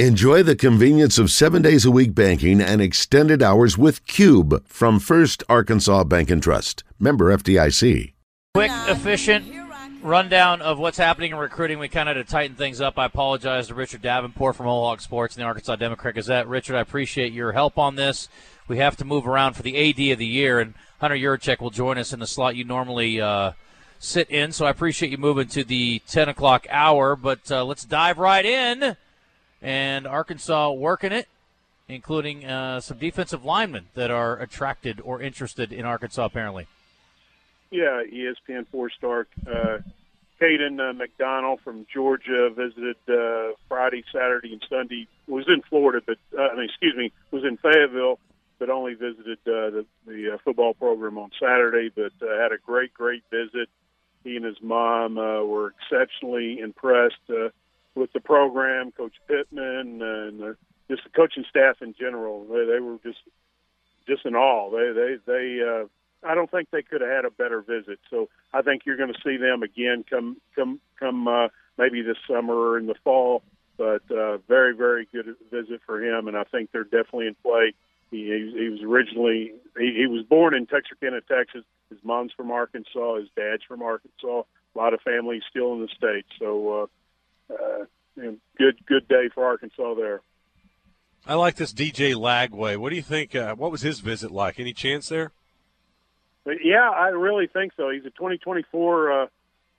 Enjoy the convenience of seven days a week banking and extended hours with Cube from First Arkansas Bank and Trust. Member FDIC. Quick, efficient rundown of what's happening in recruiting. We kind of had to tighten things up. I apologize to Richard Davenport from Whole Hog Sports and the Arkansas Democrat Gazette. Richard, I appreciate your help on this. We have to move around for the AD of the year, and Hunter Yurachek will join us in the slot you normally uh, sit in. So I appreciate you moving to the 10 o'clock hour. But uh, let's dive right in and Arkansas working it, including uh, some defensive linemen that are attracted or interested in Arkansas, apparently. Yeah, ESPN four star uh, Caden uh, McDonald from Georgia visited uh, Friday, Saturday, and Sunday. Was in Florida, but uh, I mean, excuse me, was in Fayetteville, but only visited uh, the, the uh, football program on Saturday. But uh, had a great, great visit. He and his mom uh, were exceptionally impressed. Uh, with the program, Coach Pittman, and uh, just the coaching staff in general. They, they were just just in awe. They they they. Uh, I don't think they could have had a better visit. So I think you're going to see them again come come come uh, maybe this summer or in the fall. But uh, very very good visit for him, and I think they're definitely in play. He, he was originally he, he was born in Texarkana, Texas. His mom's from Arkansas. His dad's from Arkansas. A lot of families still in the state. So uh, day for Arkansas there. I like this DJ Lagway. What do you think? Uh, what was his visit like? Any chance there? Yeah, I really think so. He's a 2024 uh,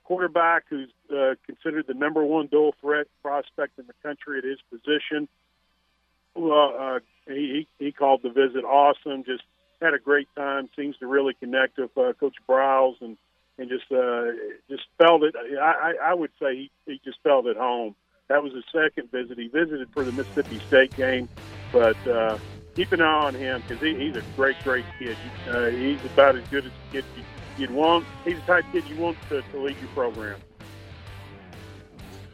quarterback who's uh, considered the number one dual threat prospect in the country at his position. Well, uh, he he called the visit awesome. Just had a great time. Seems to really connect with uh, Coach Briles and and just uh, just felt it. I, I would say he, he just felt at home. That was his second visit. He visited for the Mississippi State game, but uh, keep an eye on him because he, he's a great, great kid. Uh, he's about as good as a kid you'd want. He's the type of kid you want to, to lead your program.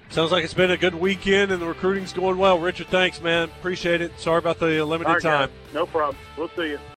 Sounds like it's been a good weekend and the recruiting's going well. Richard, thanks, man. Appreciate it. Sorry about the limited right, time. Guys. No problem. We'll see you.